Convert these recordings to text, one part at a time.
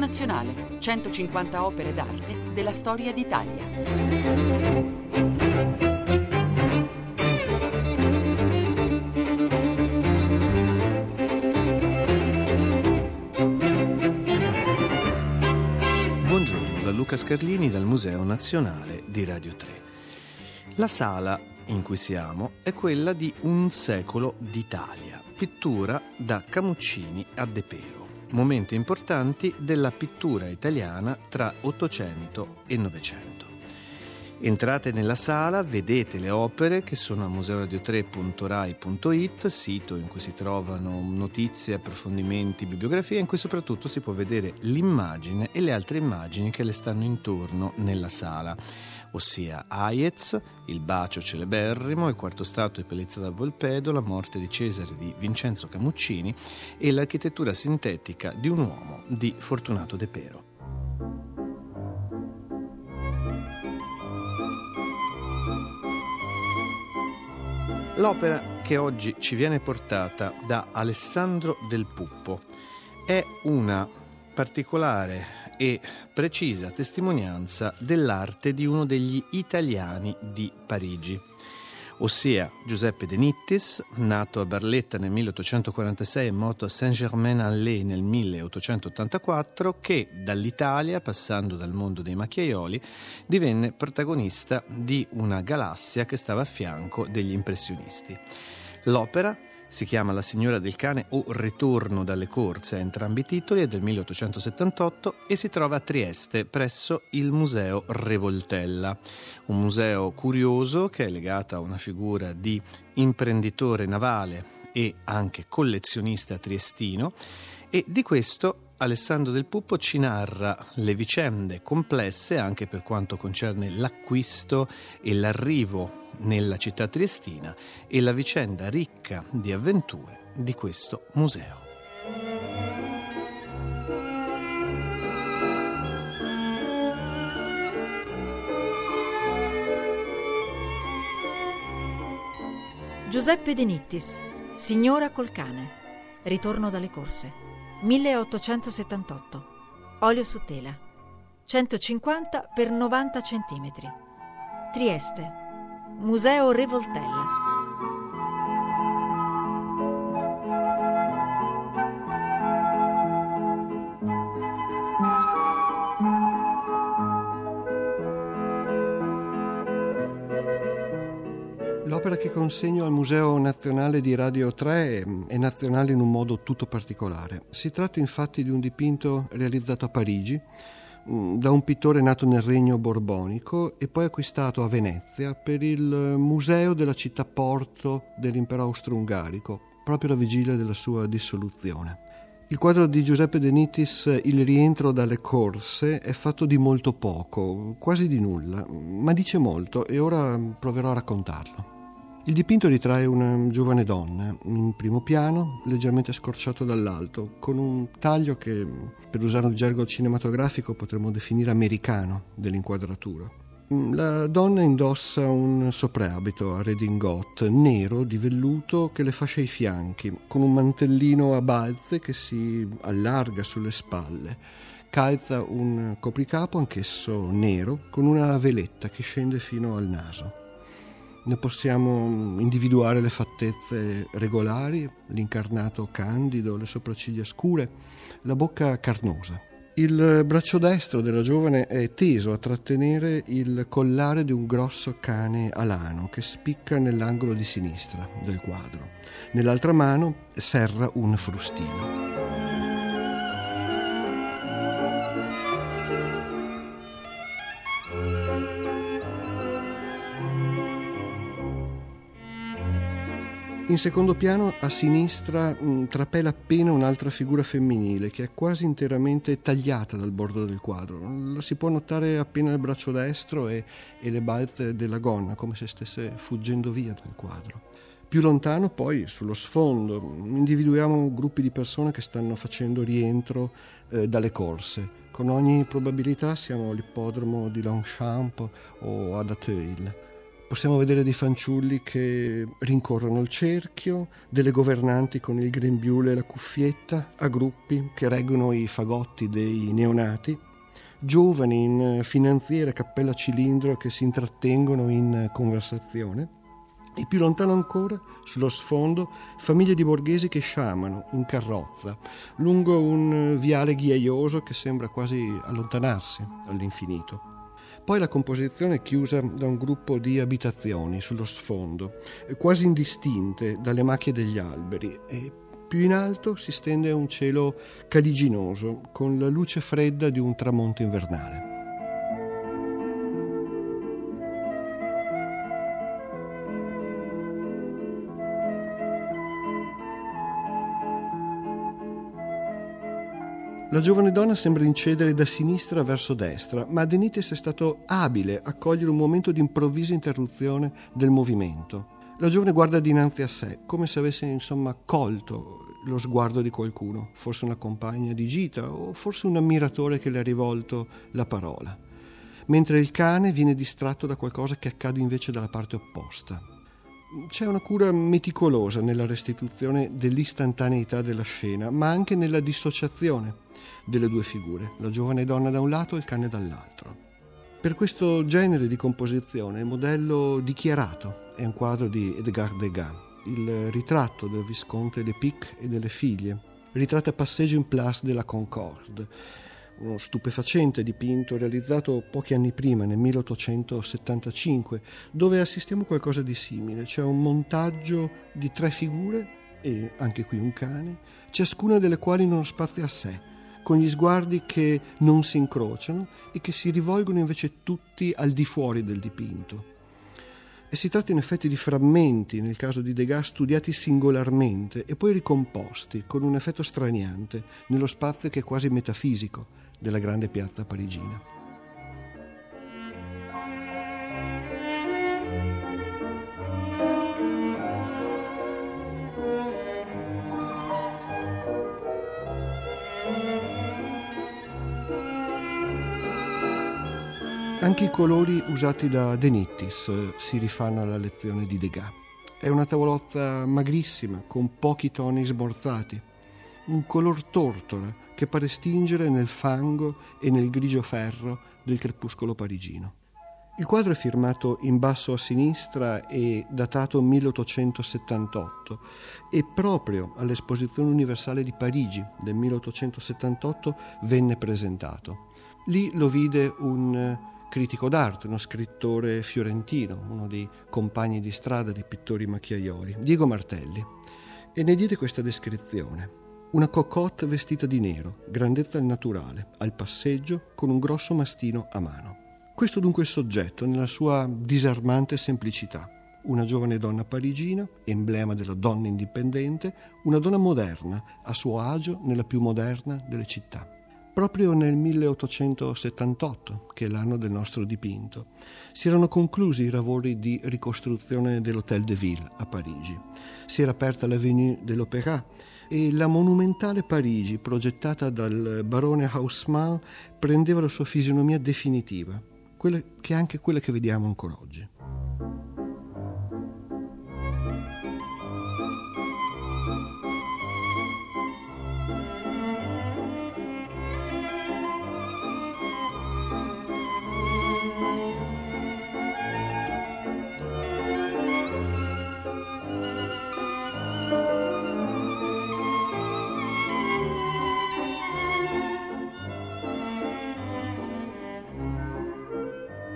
Nazionale, 150 opere d'arte della storia d'Italia. Buongiorno da Luca Scarlini dal Museo Nazionale di Radio 3. La sala in cui siamo è quella di Un secolo d'Italia, pittura da Camuccini a De Pero, momenti importanti della pittura italiana tra 800 e 900. Entrate nella sala, vedete le opere che sono a museoradio3.rai.it, sito in cui si trovano notizie, approfondimenti, bibliografie, in cui soprattutto si può vedere l'immagine e le altre immagini che le stanno intorno nella sala ossia Aiez, il bacio celeberrimo, il quarto stato di Pelezza da Volpedo, la morte di Cesare di Vincenzo Camuccini e l'architettura sintetica di un uomo di Fortunato De Pero. L'opera che oggi ci viene portata da Alessandro del Puppo è una particolare e precisa testimonianza dell'arte di uno degli italiani di Parigi, ossia Giuseppe De Nittis, nato a Barletta nel 1846 e morto a Saint-Germain-en-Laye nel 1884, che dall'Italia, passando dal mondo dei macchiaioli, divenne protagonista di una galassia che stava a fianco degli impressionisti. L'opera si chiama La signora del cane o Ritorno dalle corse entrambi i titoli, è del 1878 e si trova a Trieste presso il Museo Revoltella, un museo curioso che è legato a una figura di imprenditore navale e anche collezionista triestino e di questo Alessandro del Puppo ci narra le vicende complesse anche per quanto concerne l'acquisto e l'arrivo nella città triestina e la vicenda ricca di avventure di questo museo. Giuseppe De Nittis, Signora col cane, Ritorno dalle corse, 1878, olio su tela, 150 x 90 cm, Trieste, Museo Revoltella. Che consegno al Museo Nazionale di Radio 3 è nazionale in un modo tutto particolare. Si tratta infatti di un dipinto realizzato a Parigi Mm, da un pittore nato nel regno borbonico e poi acquistato a Venezia per il museo della città porto dell'impero austro-ungarico, proprio alla vigilia della sua dissoluzione. Il quadro di Giuseppe De Nitis, Il rientro dalle corse, è fatto di molto poco, quasi di nulla, ma dice molto e ora proverò a raccontarlo. Il dipinto ritrae una giovane donna, in primo piano, leggermente scorciato dall'alto, con un taglio che, per usare un gergo cinematografico, potremmo definire americano dell'inquadratura. La donna indossa un soprabito a redingot nero di velluto che le fascia i fianchi, con un mantellino a balze che si allarga sulle spalle. Calza un copricapo anch'esso nero con una veletta che scende fino al naso. Ne possiamo individuare le fattezze regolari, l'incarnato candido, le sopracciglia scure, la bocca carnosa. Il braccio destro della giovane è teso a trattenere il collare di un grosso cane alano che spicca nell'angolo di sinistra del quadro. Nell'altra mano serra un frustino. In secondo piano, a sinistra, mm, trapela appena un'altra figura femminile che è quasi interamente tagliata dal bordo del quadro. La si può notare appena il braccio destro e, e le balze della gonna, come se stesse fuggendo via dal quadro. Più lontano, poi, sullo sfondo, individuiamo gruppi di persone che stanno facendo rientro eh, dalle corse. Con ogni probabilità siamo all'ippodromo di Longchamp o ad Auteuil. Possiamo vedere dei fanciulli che rincorrono il cerchio, delle governanti con il grembiule e la cuffietta, a gruppi che reggono i fagotti dei neonati, giovani in finanziera cappella cilindro che si intrattengono in conversazione e più lontano ancora, sullo sfondo, famiglie di borghesi che sciamano in carrozza lungo un viale ghiaioso che sembra quasi allontanarsi all'infinito. Poi la composizione è chiusa da un gruppo di abitazioni sullo sfondo, quasi indistinte dalle macchie degli alberi e più in alto si stende un cielo caliginoso con la luce fredda di un tramonto invernale. La giovane donna sembra incedere da sinistra verso destra, ma Denitis è stato abile a cogliere un momento di improvvisa interruzione del movimento. La giovane guarda dinanzi a sé, come se avesse insomma colto lo sguardo di qualcuno, forse una compagna di gita o forse un ammiratore che le ha rivolto la parola, mentre il cane viene distratto da qualcosa che accade invece dalla parte opposta. C'è una cura meticolosa nella restituzione dell'istantaneità della scena, ma anche nella dissociazione delle due figure, la giovane donna da un lato e il cane dall'altro. Per questo genere di composizione il modello dichiarato è un quadro di Edgar Degas, il ritratto del visconte de Pic e delle figlie, ritratto a passeggio in place della Concorde, uno stupefacente dipinto realizzato pochi anni prima, nel 1875, dove assistiamo a qualcosa di simile. C'è un montaggio di tre figure, e anche qui un cane, ciascuna delle quali in uno spazio a sé, con gli sguardi che non si incrociano e che si rivolgono invece tutti al di fuori del dipinto. E si tratta in effetti di frammenti, nel caso di Degas, studiati singolarmente e poi ricomposti con un effetto straniante nello spazio che è quasi metafisico della grande piazza parigina. Anche i colori usati da De Nittis eh, si rifanno alla lezione di Degas. È una tavolozza magrissima, con pochi toni smorzati, un color tortora che pare stingere nel fango e nel grigio ferro del crepuscolo parigino. Il quadro è firmato in basso a sinistra e datato 1878 e proprio all'Esposizione Universale di Parigi del 1878 venne presentato. Lì lo vide un critico d'arte, uno scrittore fiorentino, uno dei compagni di strada dei pittori macchiaioli, Diego Martelli, e ne diede questa descrizione. Una cocotte vestita di nero, grandezza naturale, al passeggio con un grosso mastino a mano. Questo dunque il soggetto nella sua disarmante semplicità. Una giovane donna parigina, emblema della donna indipendente, una donna moderna, a suo agio nella più moderna delle città. Proprio nel 1878, che è l'anno del nostro dipinto, si erano conclusi i lavori di ricostruzione dell'Hôtel de Ville a Parigi. Si era aperta l'Avenue de l'Opéra e la monumentale Parigi, progettata dal barone Haussmann, prendeva la sua fisionomia definitiva, che è anche quella che vediamo ancora oggi.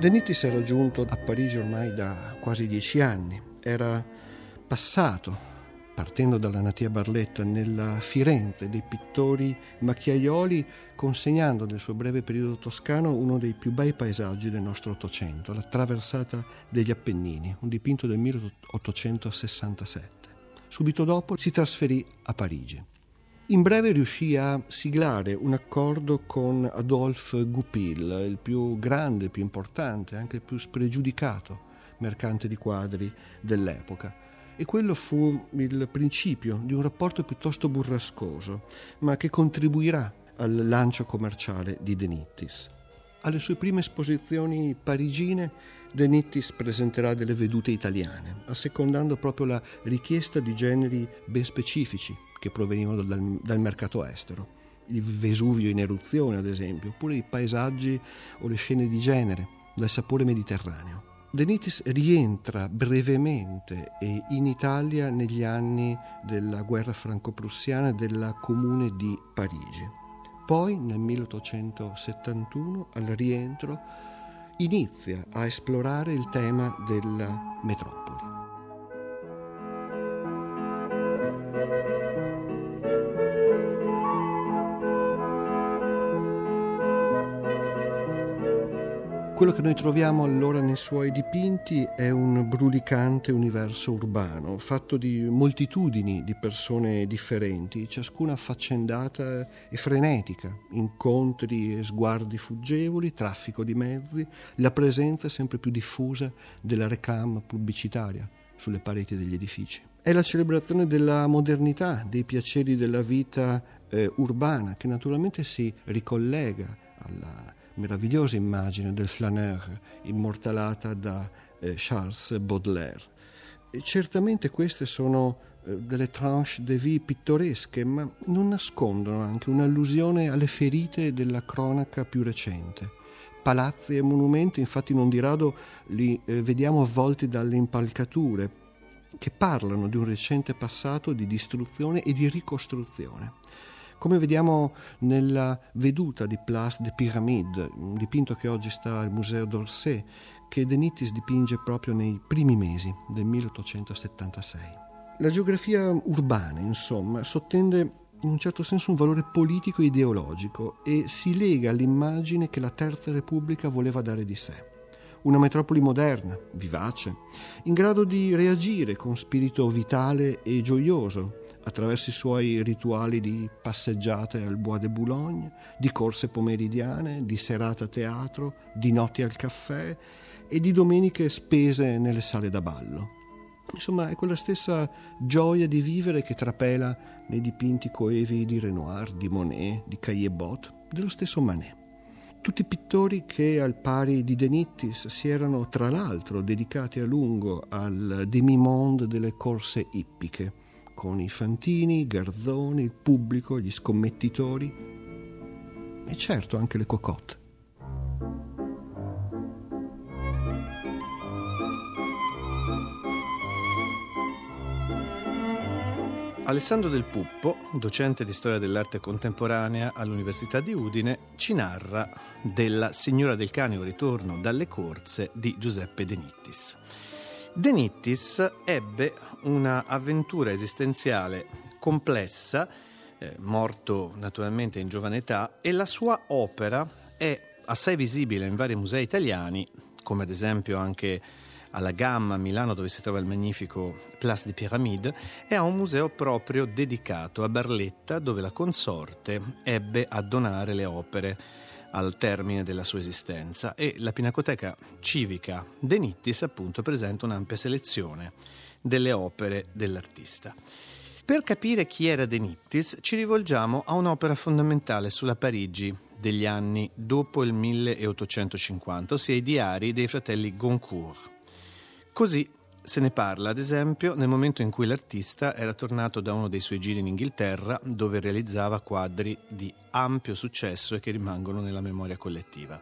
De Nittis era giunto a Parigi ormai da quasi dieci anni, era passato, partendo dalla natia Barletta, nella Firenze dei pittori macchiaioli, consegnando nel suo breve periodo toscano uno dei più bei paesaggi del nostro Ottocento, la traversata degli Appennini, un dipinto del 1867. Subito dopo si trasferì a Parigi. In breve riuscì a siglare un accordo con Adolphe Goupil, il più grande, più importante, anche il più spregiudicato mercante di quadri dell'epoca. E quello fu il principio di un rapporto piuttosto burrascoso, ma che contribuirà al lancio commerciale di De Nittis. Alle sue prime esposizioni parigine De Nittis presenterà delle vedute italiane, assecondando proprio la richiesta di generi ben specifici che provenivano dal, dal mercato estero. Il Vesuvio in eruzione, ad esempio, oppure i paesaggi o le scene di genere dal sapore mediterraneo. De Nittis rientra brevemente in Italia negli anni della guerra franco-prussiana della Comune di Parigi. Poi, nel 1871, al rientro, inizia a esplorare il tema della metropoli. Quello che noi troviamo allora nei suoi dipinti è un brulicante universo urbano, fatto di moltitudini di persone differenti, ciascuna affaccendata e frenetica, incontri e sguardi fuggevoli, traffico di mezzi, la presenza sempre più diffusa della recam pubblicitaria sulle pareti degli edifici. È la celebrazione della modernità, dei piaceri della vita eh, urbana, che naturalmente si ricollega alla meravigliosa immagine del flaneur immortalata da eh, Charles Baudelaire. E certamente queste sono eh, delle tranche de vie pittoresche, ma non nascondono anche un'allusione alle ferite della cronaca più recente. Palazzi e monumenti, infatti, non di rado li eh, vediamo avvolti dalle impalcature, che parlano di un recente passato di distruzione e di ricostruzione come vediamo nella veduta di Place de Pyramide, un dipinto che oggi sta al Museo d'Orsay, che De Nittis dipinge proprio nei primi mesi del 1876. La geografia urbana, insomma, sottende in un certo senso un valore politico e ideologico e si lega all'immagine che la Terza Repubblica voleva dare di sé. Una metropoli moderna, vivace, in grado di reagire con spirito vitale e gioioso attraverso i suoi rituali di passeggiate al Bois de Boulogne, di corse pomeridiane, di serata a teatro, di notti al caffè e di domeniche spese nelle sale da ballo. Insomma, è quella stessa gioia di vivere che trapela nei dipinti coevi di Renoir, di Monet, di Caillebotte, dello stesso Manet. Tutti pittori che, al pari di De Nittis, si erano tra l'altro dedicati a lungo al demi-monde delle corse ippiche, con i fantini, i garzoni, il pubblico, gli scommettitori e certo anche le cocotte. Alessandro Del Puppo, docente di storia dell'arte contemporanea all'Università di Udine, ci narra della Signora del Canio Ritorno dalle corse di Giuseppe De Nittis. De Nittis ebbe una avventura esistenziale complessa, eh, morto naturalmente in giovane età, e la sua opera è assai visibile in vari musei italiani, come ad esempio anche alla Gamma a Milano dove si trova il magnifico Place de Pyramide e ha un museo proprio dedicato a Barletta dove la consorte ebbe a donare le opere al termine della sua esistenza e la Pinacoteca Civica De Nittis appunto presenta un'ampia selezione delle opere dell'artista. Per capire chi era De Nittis ci rivolgiamo a un'opera fondamentale sulla Parigi degli anni dopo il 1850, ossia i diari dei fratelli Goncourt. Così se ne parla, ad esempio, nel momento in cui l'artista era tornato da uno dei suoi giri in Inghilterra, dove realizzava quadri di ampio successo e che rimangono nella memoria collettiva.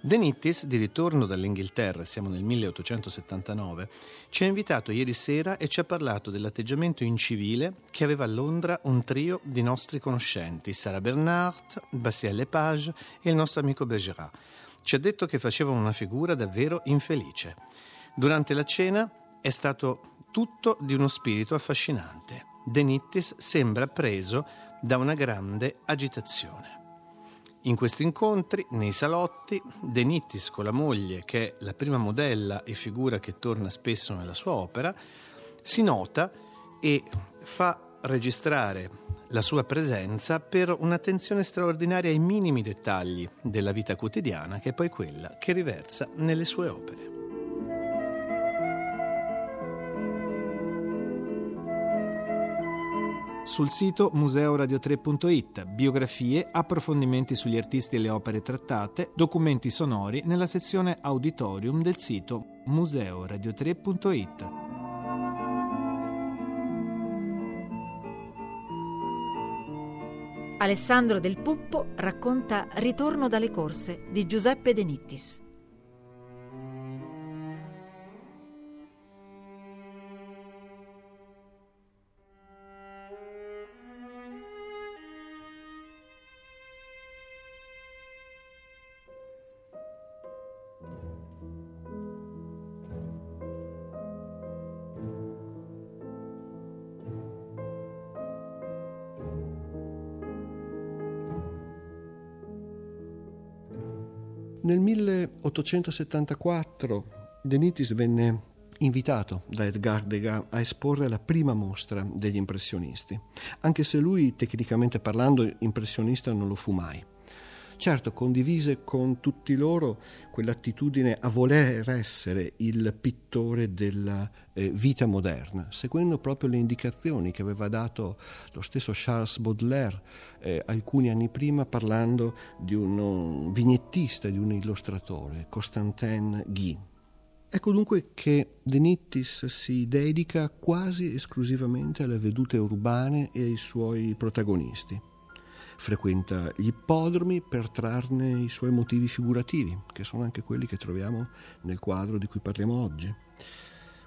De Nittis, di ritorno dall'Inghilterra, siamo nel 1879, ci ha invitato ieri sera e ci ha parlato dell'atteggiamento incivile che aveva a Londra un trio di nostri conoscenti, Sarah Bernard, Bastien Lepage e il nostro amico Bergerat. Ci ha detto che facevano una figura davvero infelice. Durante la cena è stato tutto di uno spirito affascinante. De Nittis sembra preso da una grande agitazione. In questi incontri, nei salotti, De Nittis con la moglie, che è la prima modella e figura che torna spesso nella sua opera, si nota e fa registrare la sua presenza per un'attenzione straordinaria ai minimi dettagli della vita quotidiana, che è poi quella che riversa nelle sue opere. Sul sito museoradio3.it, biografie, approfondimenti sugli artisti e le opere trattate, documenti sonori nella sezione auditorium del sito museoradio3.it. Alessandro del Puppo racconta Ritorno dalle corse di Giuseppe De Nittis. 1874 De Nittis venne invitato da Edgar Degas a esporre la prima mostra degli impressionisti, anche se lui tecnicamente parlando impressionista non lo fu mai. Certo, condivise con tutti loro quell'attitudine a voler essere il pittore della eh, vita moderna, seguendo proprio le indicazioni che aveva dato lo stesso Charles Baudelaire eh, alcuni anni prima parlando di un vignettista, di un illustratore, Constantin Guy. Ecco dunque che De Nittis si dedica quasi esclusivamente alle vedute urbane e ai suoi protagonisti frequenta gli ippodromi per trarne i suoi motivi figurativi, che sono anche quelli che troviamo nel quadro di cui parliamo oggi.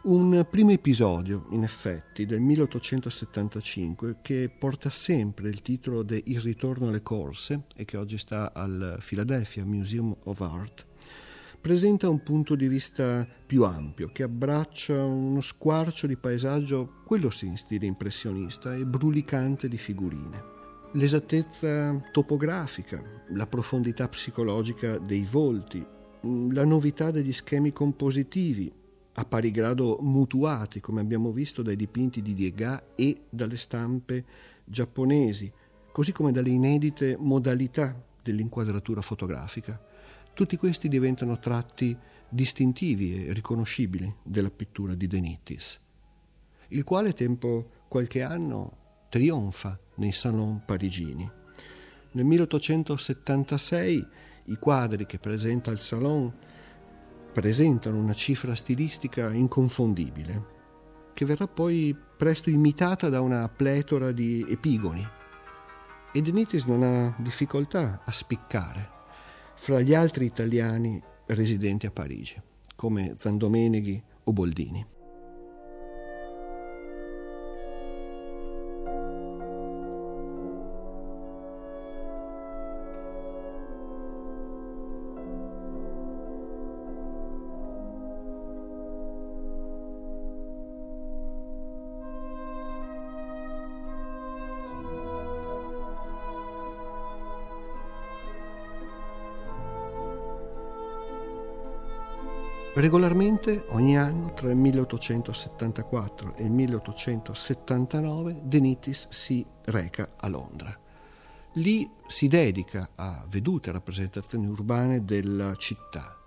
Un primo episodio, in effetti, del 1875 che porta sempre il titolo di Il ritorno alle corse e che oggi sta al Philadelphia Museum of Art, presenta un punto di vista più ampio che abbraccia uno squarcio di paesaggio, quello sì in stile impressionista e brulicante di figurine l'esattezza topografica, la profondità psicologica dei volti, la novità degli schemi compositivi, a pari grado mutuati, come abbiamo visto dai dipinti di Degas e dalle stampe giapponesi, così come dalle inedite modalità dell'inquadratura fotografica. Tutti questi diventano tratti distintivi e riconoscibili della pittura di De Nittis, il quale tempo qualche anno trionfa nei salon parigini. Nel 1876 i quadri che presenta il salon presentano una cifra stilistica inconfondibile, che verrà poi presto imitata da una pletora di epigoni. E De Nittis non ha difficoltà a spiccare fra gli altri italiani residenti a Parigi, come Zandomeneghi o Boldini. Regolarmente ogni anno tra il 1874 e il 1879 De Nittis si reca a Londra. Lì si dedica a vedute rappresentazioni urbane della città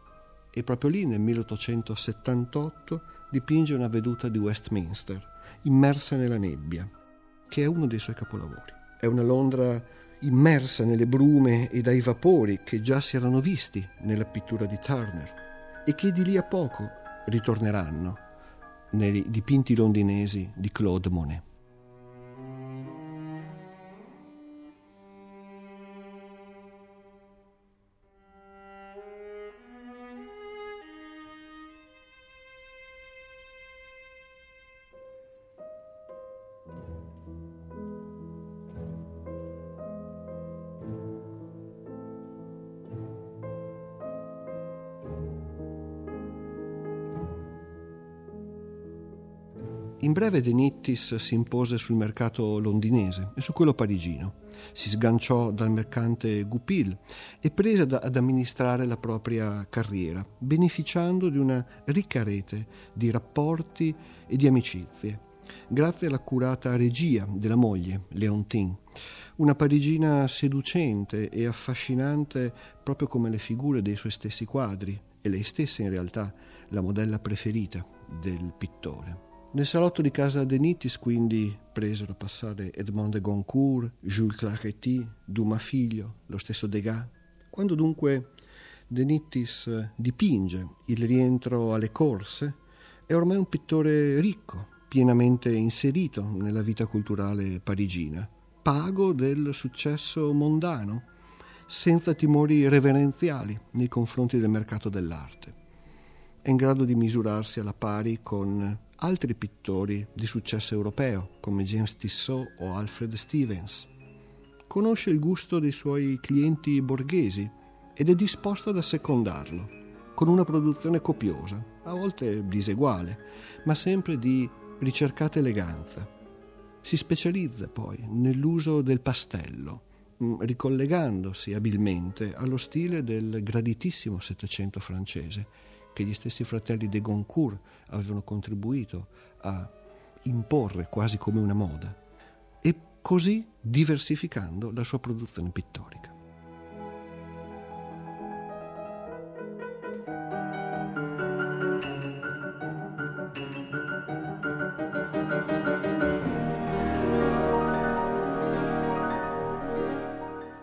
e proprio lì nel 1878 dipinge una veduta di Westminster, immersa nella nebbia, che è uno dei suoi capolavori. È una Londra immersa nelle brume e dai vapori che già si erano visti nella pittura di Turner e che di lì a poco ritorneranno nei dipinti londinesi di Claude Monet. Breve De Nittis si impose sul mercato londinese e su quello parigino. Si sganciò dal mercante Goupil e prese ad amministrare la propria carriera, beneficiando di una ricca rete di rapporti e di amicizie, grazie all'accurata regia della moglie, Leontine, una parigina seducente e affascinante proprio come le figure dei suoi stessi quadri e lei stessa in realtà la modella preferita del pittore. Nel salotto di casa De Nittis quindi presero a passare Edmond de Goncourt, Jules Claretie, Dumas Figlio, lo stesso Degas. Quando dunque De Nittis dipinge il rientro alle corse, è ormai un pittore ricco, pienamente inserito nella vita culturale parigina, pago del successo mondano, senza timori reverenziali nei confronti del mercato dell'arte. È in grado di misurarsi alla pari con altri pittori di successo europeo come James Tissot o Alfred Stevens. Conosce il gusto dei suoi clienti borghesi ed è disposto ad assecondarlo, con una produzione copiosa, a volte diseguale, ma sempre di ricercata eleganza. Si specializza poi nell'uso del pastello, mm, ricollegandosi abilmente allo stile del graditissimo Settecento francese, che gli stessi fratelli de Goncourt avevano contribuito a imporre quasi come una moda, e così diversificando la sua produzione pittorica.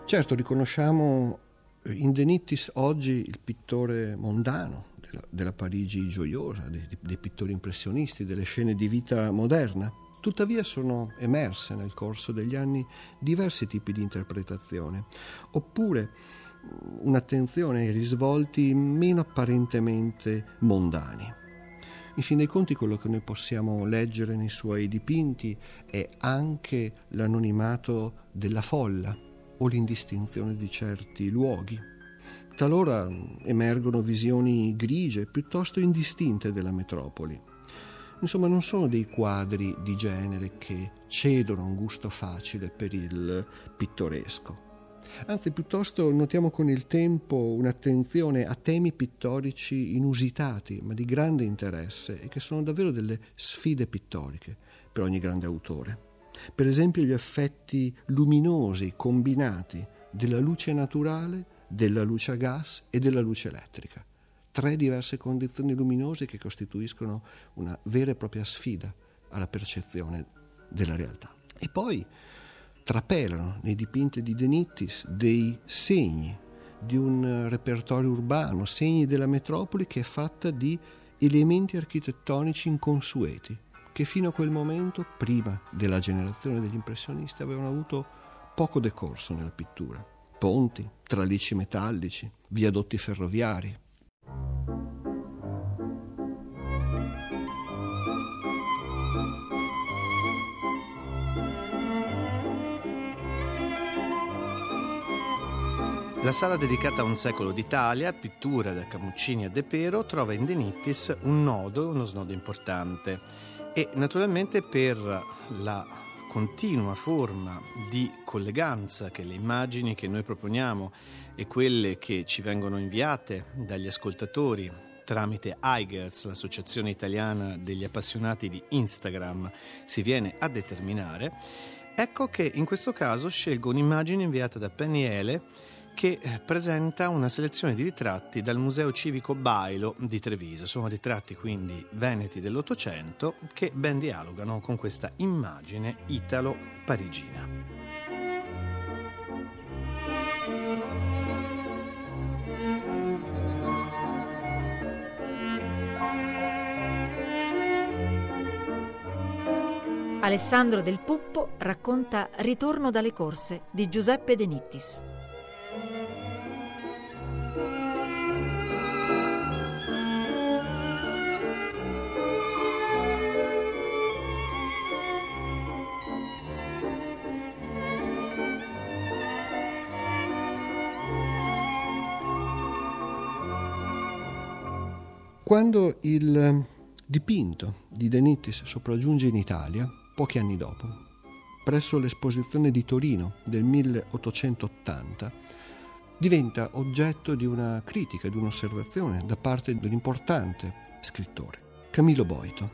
Certo, riconosciamo in De Nittis oggi il pittore mondano della, Parigi gioiosa, dei, dei, pittori impressionisti, delle scene di vita moderna. Tuttavia sono emerse nel corso degli anni diversi tipi di interpretazione, oppure un'attenzione ai risvolti meno apparentemente mondani. In fin dei conti quello che noi possiamo leggere nei suoi dipinti è anche l'anonimato della folla, o l'indistinzione di certi luoghi. Talora emergono visioni grigie, piuttosto indistinte della metropoli. Insomma, non sono dei quadri di genere che cedono un gusto facile per il pittoresco. Anzi, piuttosto notiamo con il tempo un'attenzione a temi pittorici inusitati, ma di grande interesse e che sono davvero delle sfide pittoriche per ogni grande autore. Per esempio gli effetti luminosi combinati della luce naturale, della luce a gas e della luce elettrica. Tre diverse condizioni luminose che costituiscono una vera e propria sfida alla percezione della realtà. E poi trapelano nei dipinti di De Nittis dei segni di un repertorio urbano, segni della metropoli che è fatta di elementi architettonici inconsueti, che fino a quel momento, prima della generazione degli impressionisti, avevano avuto poco decorso nella pittura. Ponti, tralicci metallici, viadotti ferroviari. La sala dedicata a un secolo d'Italia, pittura da Camuccini a De Pero, trova in De Nittis un nodo, uno snodo importante e naturalmente per la continua forma di colleganza che le immagini che noi proponiamo e quelle che ci vengono inviate dagli ascoltatori tramite Eigers, l'associazione italiana degli appassionati di Instagram, si viene a determinare, ecco che in questo caso scelgo un'immagine inviata da Penny Ele che eh, presenta una selezione di ritratti dal Museo Civico Bailo di Treviso. Sono ritratti quindi veneti dell'Ottocento che ben dialogano con questa immagine italo-parigina. Alessandro del Puppo racconta Ritorno dalle corse di Giuseppe De Nittis. Quando il dipinto di De Nittis sopraggiunge in Italia, pochi anni dopo, presso l'esposizione di Torino del 1880, diventa oggetto di una critica, di un'osservazione da parte dell'importante scrittore, Camillo Boito.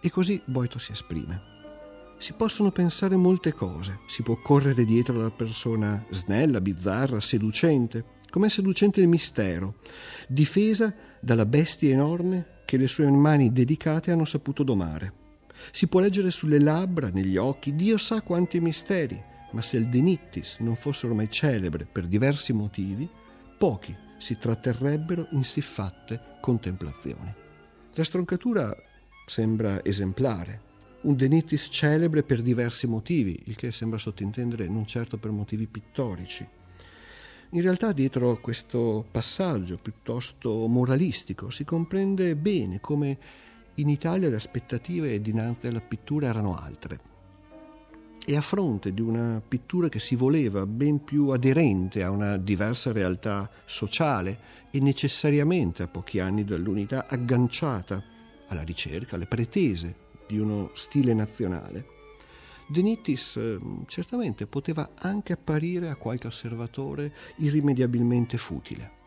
E così Boito si esprime. Si possono pensare molte cose, si può correre dietro alla persona snella, bizzarra, seducente, com'è seducente il mistero, difesa dalla bestia enorme che le sue mani dedicate hanno saputo domare. Si può leggere sulle labbra, negli occhi, Dio sa quanti misteri, ma se il Denittis non fosse ormai celebre per diversi motivi, pochi si tratterrebbero in siffatte contemplazioni. La stroncatura sembra esemplare, un Denittis celebre per diversi motivi, il che sembra sottintendere non certo per motivi pittorici. In realtà dietro questo passaggio piuttosto moralistico si comprende bene come in Italia le aspettative dinanzi alla pittura erano altre. E a fronte di una pittura che si voleva ben più aderente a una diversa realtà sociale e necessariamente a pochi anni dall'unità agganciata alla ricerca, alle pretese di uno stile nazionale, De Nittis eh, certamente poteva anche apparire a qualche osservatore irrimediabilmente futile.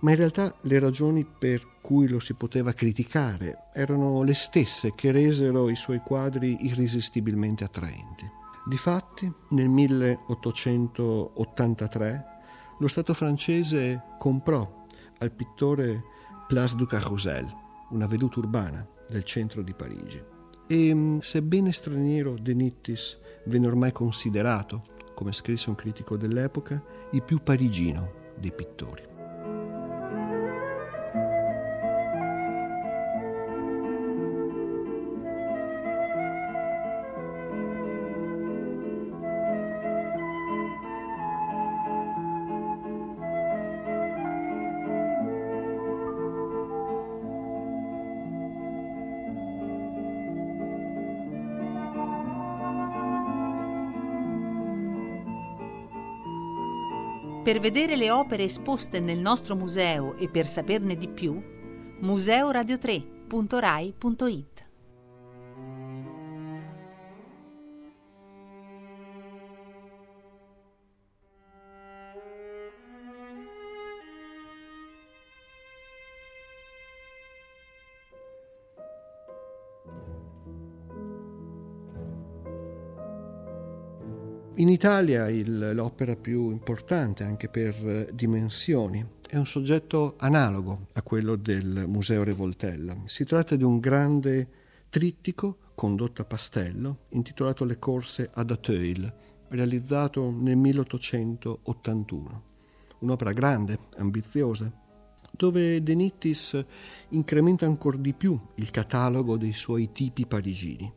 Ma in realtà le ragioni per cui lo si poteva criticare erano le stesse che resero i suoi quadri irresistibilmente attraenti. Difatti, nel 1883 lo Stato francese comprò al pittore Place du Carrousel, una veduta urbana del centro di Parigi. E mm, sebbene straniero De Nittis venne ormai considerato, come scrisse un critico dell'epoca, il più parigino dei pittori. Per vedere le opere esposte nel nostro museo e per saperne di più, museoradio3.rai.it Italia il, l'opera più importante anche per eh, dimensioni è un soggetto analogo a quello del Museo Revoltella. Si tratta di un grande trittico condotto a pastello intitolato Le corse ad Auteuil, realizzato nel 1881. Un'opera grande, ambiziosa, dove De Nittis incrementa ancora di più il catalogo dei suoi tipi parigini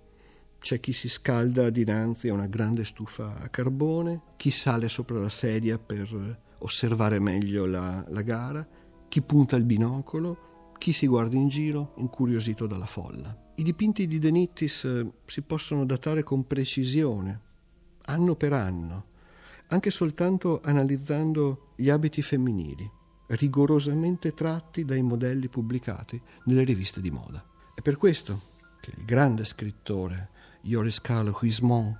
c'è chi si scalda dinanzi a una grande stufa a carbone, chi sale sopra la sedia per osservare meglio la, la gara, chi punta il binocolo, chi si guarda in giro, incuriosito dalla folla. I dipinti di De Nittis eh, si possono datare con precisione, anno per anno, anche soltanto analizzando gli abiti femminili, rigorosamente tratti dai modelli pubblicati nelle riviste di moda. È per questo che il grande scrittore Joris Huisman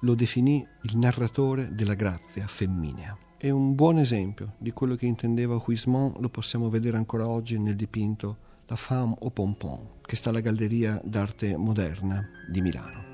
lo definì il narratore della grazia femminea. È un buon esempio di quello che intendeva Huisman, lo possiamo vedere ancora oggi nel dipinto La femme au pompon, che sta alla Galleria d'arte moderna di Milano.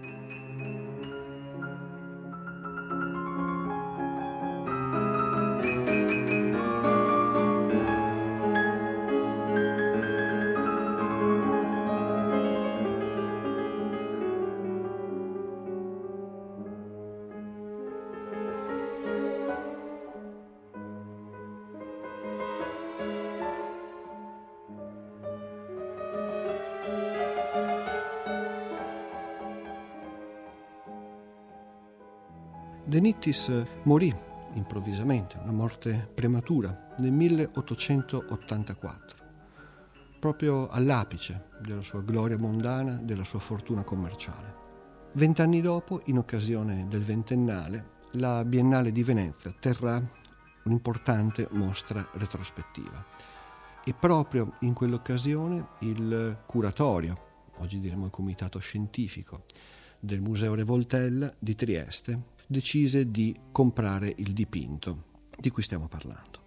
De Nittis morì improvvisamente, una morte prematura, nel 1884, proprio all'apice della sua gloria mondana, della sua fortuna commerciale. Vent'anni dopo, in occasione del ventennale, la Biennale di Venezia terrà un'importante mostra retrospettiva. E proprio in quell'occasione il curatorio, oggi diremo il comitato scientifico, del Museo Revoltella di Trieste decise di comprare il dipinto di cui stiamo parlando.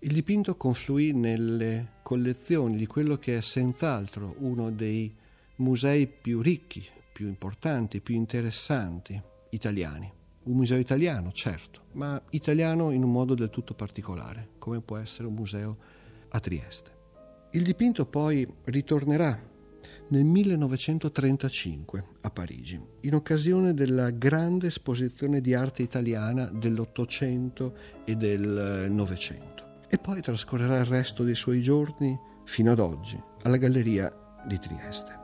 Il dipinto confluì nelle collezioni di quello che è senz'altro uno dei musei più ricchi, più importanti, più interessanti italiani. Un museo italiano, certo, ma italiano in un modo del tutto particolare, come può essere un museo a Trieste. Il dipinto poi ritornerà nel 1935 a Parigi, in occasione della grande esposizione di arte italiana dell'Ottocento e del Novecento. E poi trascorrerà il resto dei suoi giorni, fino ad oggi, alla Galleria di Trieste.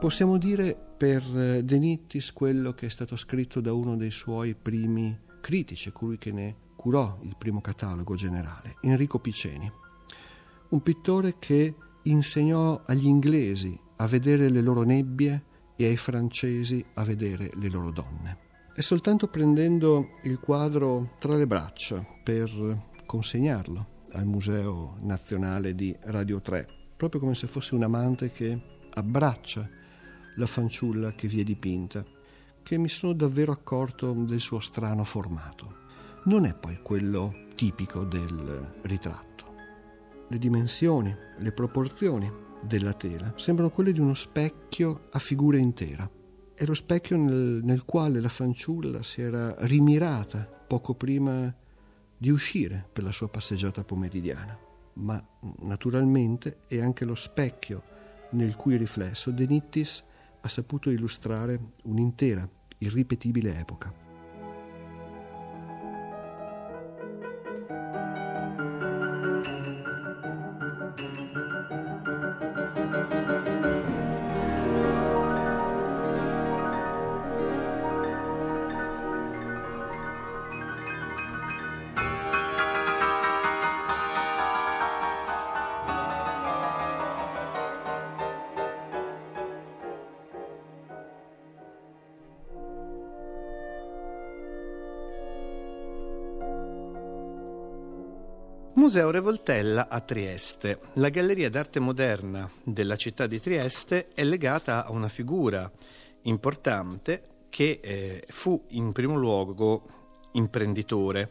Possiamo dire per eh, De Nittis quello che è stato scritto da uno dei suoi primi critici, colui che ne curò il primo catalogo generale, Enrico Piceni, un pittore che insegnò agli inglesi a vedere le loro nebbie e ai francesi a vedere le loro donne. È soltanto prendendo il quadro tra le braccia per consegnarlo al Museo Nazionale di Radio 3, proprio come se fosse un amante che abbraccia la fanciulla che vi è dipinta, che mi sono davvero accorto del suo strano formato. Non è poi quello tipico del ritratto. Le dimensioni, le proporzioni della tela sembrano quelle di uno specchio a figura intera. È lo specchio nel, nel quale la fanciulla si era rimirata poco prima di uscire per la sua passeggiata pomeridiana. Ma naturalmente è anche lo specchio nel cui riflesso De Nittis ha saputo illustrare un'intera, irripetibile epoca. Museo Revoltella a Trieste. La Galleria d'arte moderna della città di Trieste è legata a una figura importante che eh, fu in primo luogo imprenditore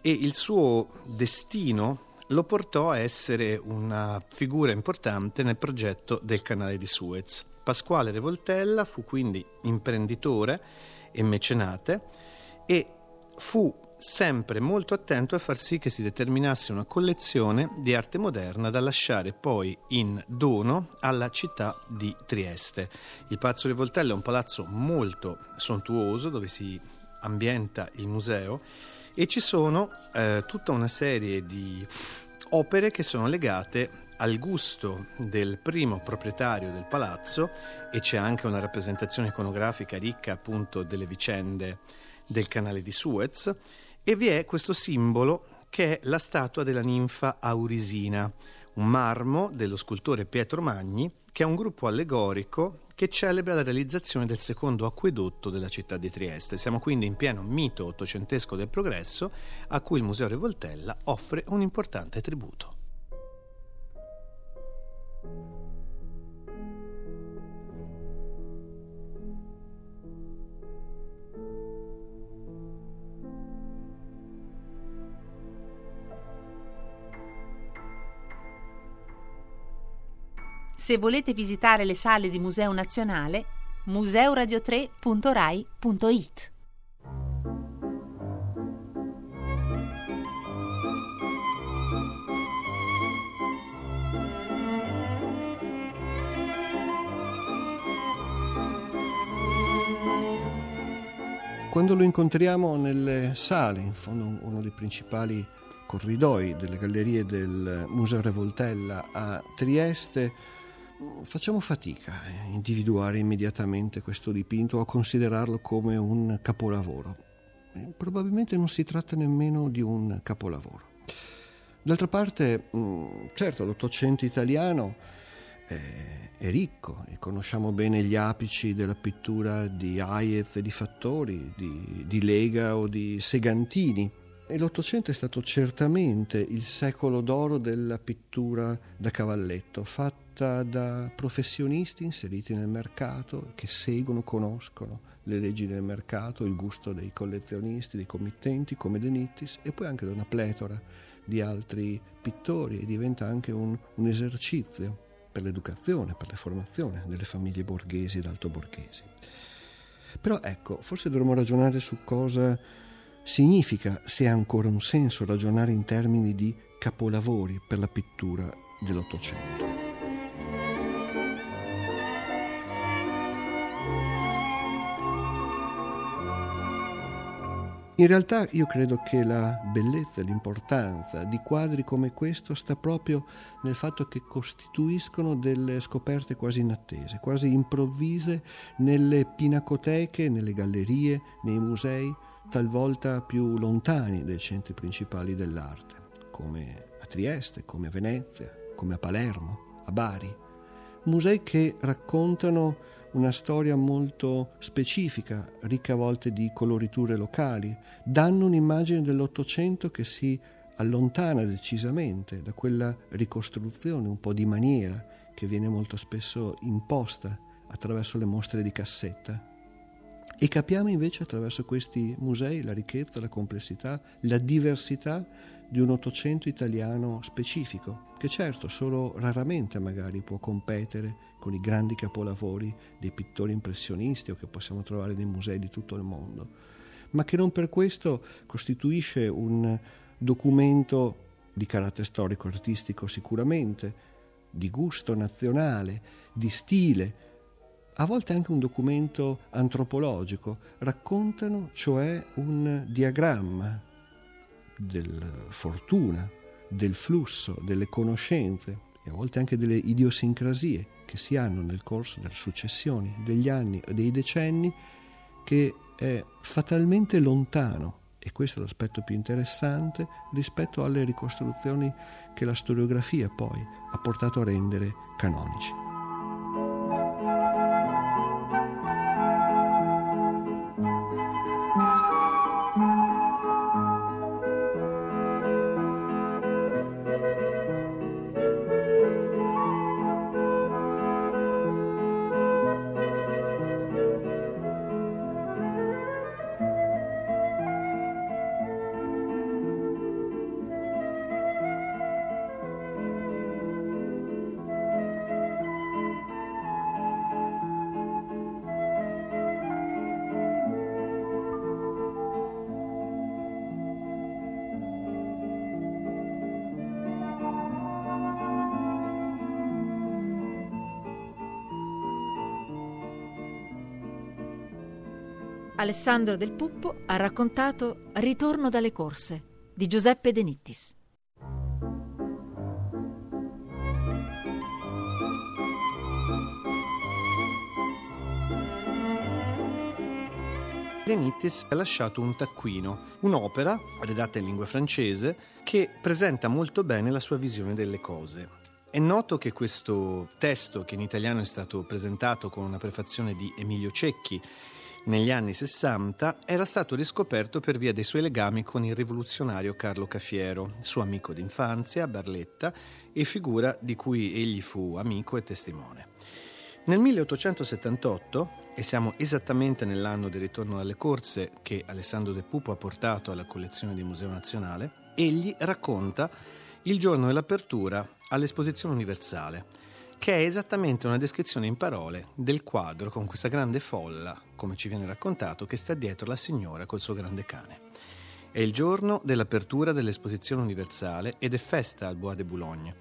e il suo destino lo portò a essere una figura importante nel progetto del canale di Suez. Pasquale Revoltella fu quindi imprenditore e mecenate e fu sempre molto attento a far sì che si determinasse una collezione di arte moderna da lasciare poi in dono alla città di Trieste. Il Palazzo di Voltello è un palazzo molto sontuoso dove si ambienta il museo e ci sono eh, tutta una serie di opere che sono legate al gusto del primo proprietario del palazzo e c'è anche una rappresentazione iconografica ricca appunto delle vicende del canale di Suez e vi è questo simbolo che è la statua della ninfa Aurisina, un marmo dello scultore Pietro Magni, che è un gruppo allegorico che celebra la realizzazione del secondo acquedotto della città di Trieste. Siamo quindi in pieno mito ottocentesco del progresso a cui il Museo Revoltella offre un importante tributo. Se volete visitare le sale di Museo Nazionale, museoradio3.rai.it. Quando lo incontriamo nelle sale, in fondo uno dei principali corridoi delle gallerie del Museo Revoltella a Trieste, facciamo fatica a individuare immediatamente questo dipinto o a considerarlo come un capolavoro. Probabilmente non si tratta nemmeno di un capolavoro. D'altra parte, mm, certo, l'Ottocento italiano è, ricco e conosciamo bene gli apici della pittura di Hayez e di Fattori, di, di Lega o di Segantini, E l'Ottocento è stato certamente il secolo d'oro della pittura da cavalletto, fatta da professionisti inseriti nel mercato, che seguono, conoscono le leggi del mercato, il gusto dei collezionisti, dei committenti come De Nittis e poi anche da una pletora di altri pittori e diventa anche un, un esercizio per l'educazione, per la formazione delle famiglie borghesi ed altoborghesi. Però ecco, forse dovremmo ragionare su cosa significa, se ha ancora un senso, ragionare in termini di capolavori per la pittura dell'Ottocento. In realtà io credo che la bellezza e l'importanza di quadri come questo sta proprio nel fatto che costituiscono delle scoperte quasi inattese, quasi improvvise nelle pinacoteche, nelle gallerie, nei musei, talvolta più lontani dai centri principali dell'arte, come a Trieste, come a Venezia, come a Palermo, a Bari. Musei che raccontano una storia molto specifica, ricca a volte di coloriture locali, danno un'immagine dell'Ottocento che si allontana decisamente da quella ricostruzione un po' di maniera che viene molto spesso imposta attraverso le mostre di cassetta. E capiamo invece attraverso questi musei la ricchezza, la complessità, la diversità di un Ottocento italiano specifico, che certo solo raramente magari può competere con i grandi capolavori dei pittori impressionisti o che possiamo trovare nei musei di tutto il mondo, ma che non per questo costituisce un documento di carattere storico-artistico sicuramente, di gusto nazionale, di stile, a volte anche un documento antropologico, raccontano cioè un diagramma della fortuna, del flusso, delle conoscenze e a volte anche delle idiosincrasie che si hanno nel corso delle successioni degli anni e dei decenni che è fatalmente lontano e questo è l'aspetto più interessante rispetto alle ricostruzioni che la storiografia poi ha portato a rendere canonici. Alessandro del Puppo ha raccontato Ritorno dalle corse di Giuseppe De Nittis. De Nittis ha lasciato un taccuino, un'opera redatta in lingua francese che presenta molto bene la sua visione delle cose. È noto che questo testo, che in italiano è stato presentato con una prefazione di Emilio Cecchi, negli anni 60 era stato riscoperto per via dei suoi legami con il rivoluzionario Carlo Cafiero, suo amico d'infanzia, Barletta, e figura di cui egli fu amico e testimone. Nel 1878, e siamo esattamente nell'anno del ritorno dalle corse che Alessandro De Pupo ha portato alla collezione del Museo Nazionale, egli racconta il giorno dell'apertura all'esposizione universale, che è esattamente una descrizione in parole del quadro con questa grande folla, come ci viene raccontato, che sta dietro la signora col suo grande cane. È il giorno dell'apertura dell'esposizione universale ed è festa al Bois de Boulogne.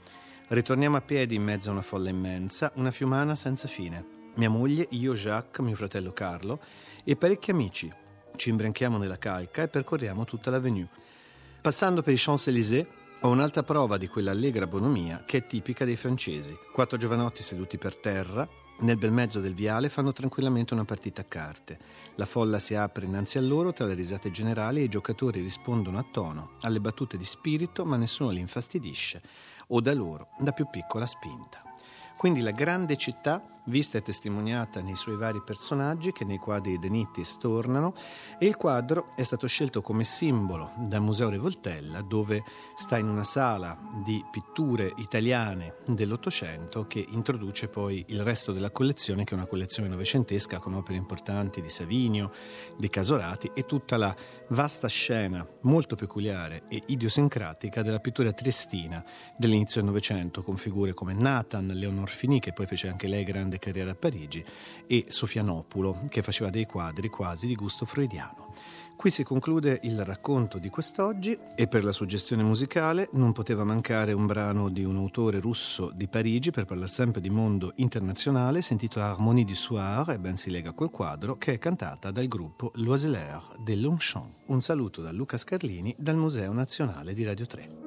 Ritorniamo a piedi in mezzo a una folla immensa, una fiumana senza fine. Mia moglie, io, Jacques, mio fratello Carlo e parecchi amici. Ci imbranchiamo nella calca e percorriamo tutta l'avenue. Passando per i Champs-Élysées, ho un'altra prova di quella allegra bonomia che è tipica dei francesi. Quattro giovanotti seduti per terra, nel bel mezzo del viale fanno tranquillamente una partita a carte. La folla si apre innanzi a loro tra le risate generali e i giocatori rispondono a tono alle battute di spirito, ma nessuno li infastidisce o da loro da più piccola spinta. Quindi la grande città vista e testimoniata nei suoi vari personaggi che nei quadri di Nittis tornano e il quadro è stato scelto come simbolo dal Museo Revoltella dove sta in una sala di pitture italiane dell'Ottocento che introduce poi il resto della collezione che è una collezione novecentesca con opere importanti di Savinio, di Casorati e tutta la vasta scena molto peculiare e idiosincratica della pittura triestina dell'inizio del Novecento con figure come Nathan, Leonor Fini che poi fece anche lei grande carriera a Parigi e Sofianopulo che faceva dei quadri quasi di gusto freudiano. Qui si conclude il racconto di quest'oggi e per la suggestione musicale non poteva mancare un brano di un autore russo di Parigi per parlare sempre di mondo internazionale, si intitola Harmonie du Soir e ben si lega col quadro, che è cantata dal gruppo Loiselaire de Longchamp. Un saluto da Luca Scarlini dal Museo Nazionale di Radio 3.